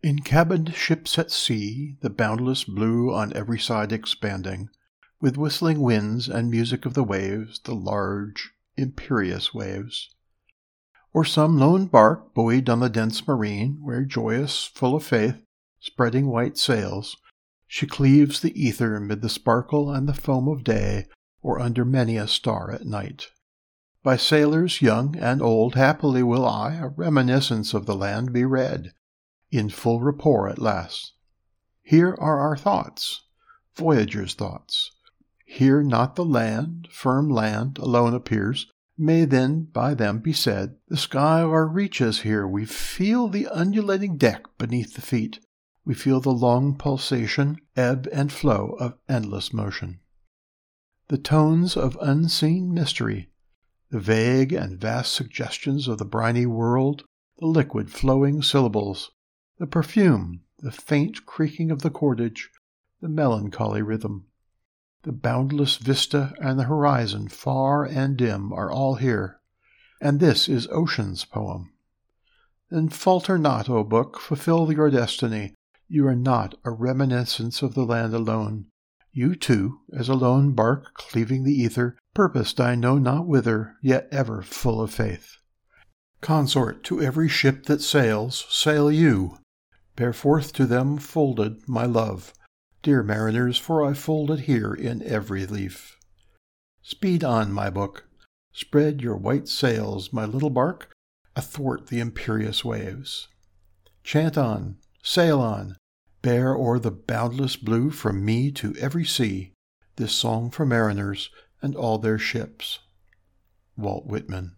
In cabined ships at sea, the boundless blue on every side expanding, with whistling winds and music of the waves, the large, imperious waves. Or some lone bark buoyed on the dense marine, where joyous, full of faith, spreading white sails, she cleaves the ether mid the sparkle and the foam of day, or under many a star at night. By sailors young and old happily will I a reminiscence of the land be read, in full rapport at last. Here are our thoughts, voyagers' thoughts. Here not the land, firm land, alone appears, may then by them be said, The sky our reaches here, we feel the undulating deck beneath the feet, we feel the long pulsation, ebb and flow of endless motion. The tones of unseen mystery, the vague and vast suggestions of the briny world, the liquid flowing syllables, the perfume, the faint creaking of the cordage, the melancholy rhythm. The boundless vista and the horizon, far and dim, are all here. And this is Ocean's poem. Then falter not, O book, fulfill your destiny. You are not a reminiscence of the land alone. You too, as a lone bark cleaving the ether, purposed I know not whither, yet ever full of faith. Consort to every ship that sails, sail you, Bear forth to them folded my love, dear mariners, for I fold it here in every leaf. Speed on, my book. Spread your white sails, my little bark, athwart the imperious waves. Chant on, sail on, bear o'er the boundless blue from me to every sea this song for mariners and all their ships. Walt Whitman.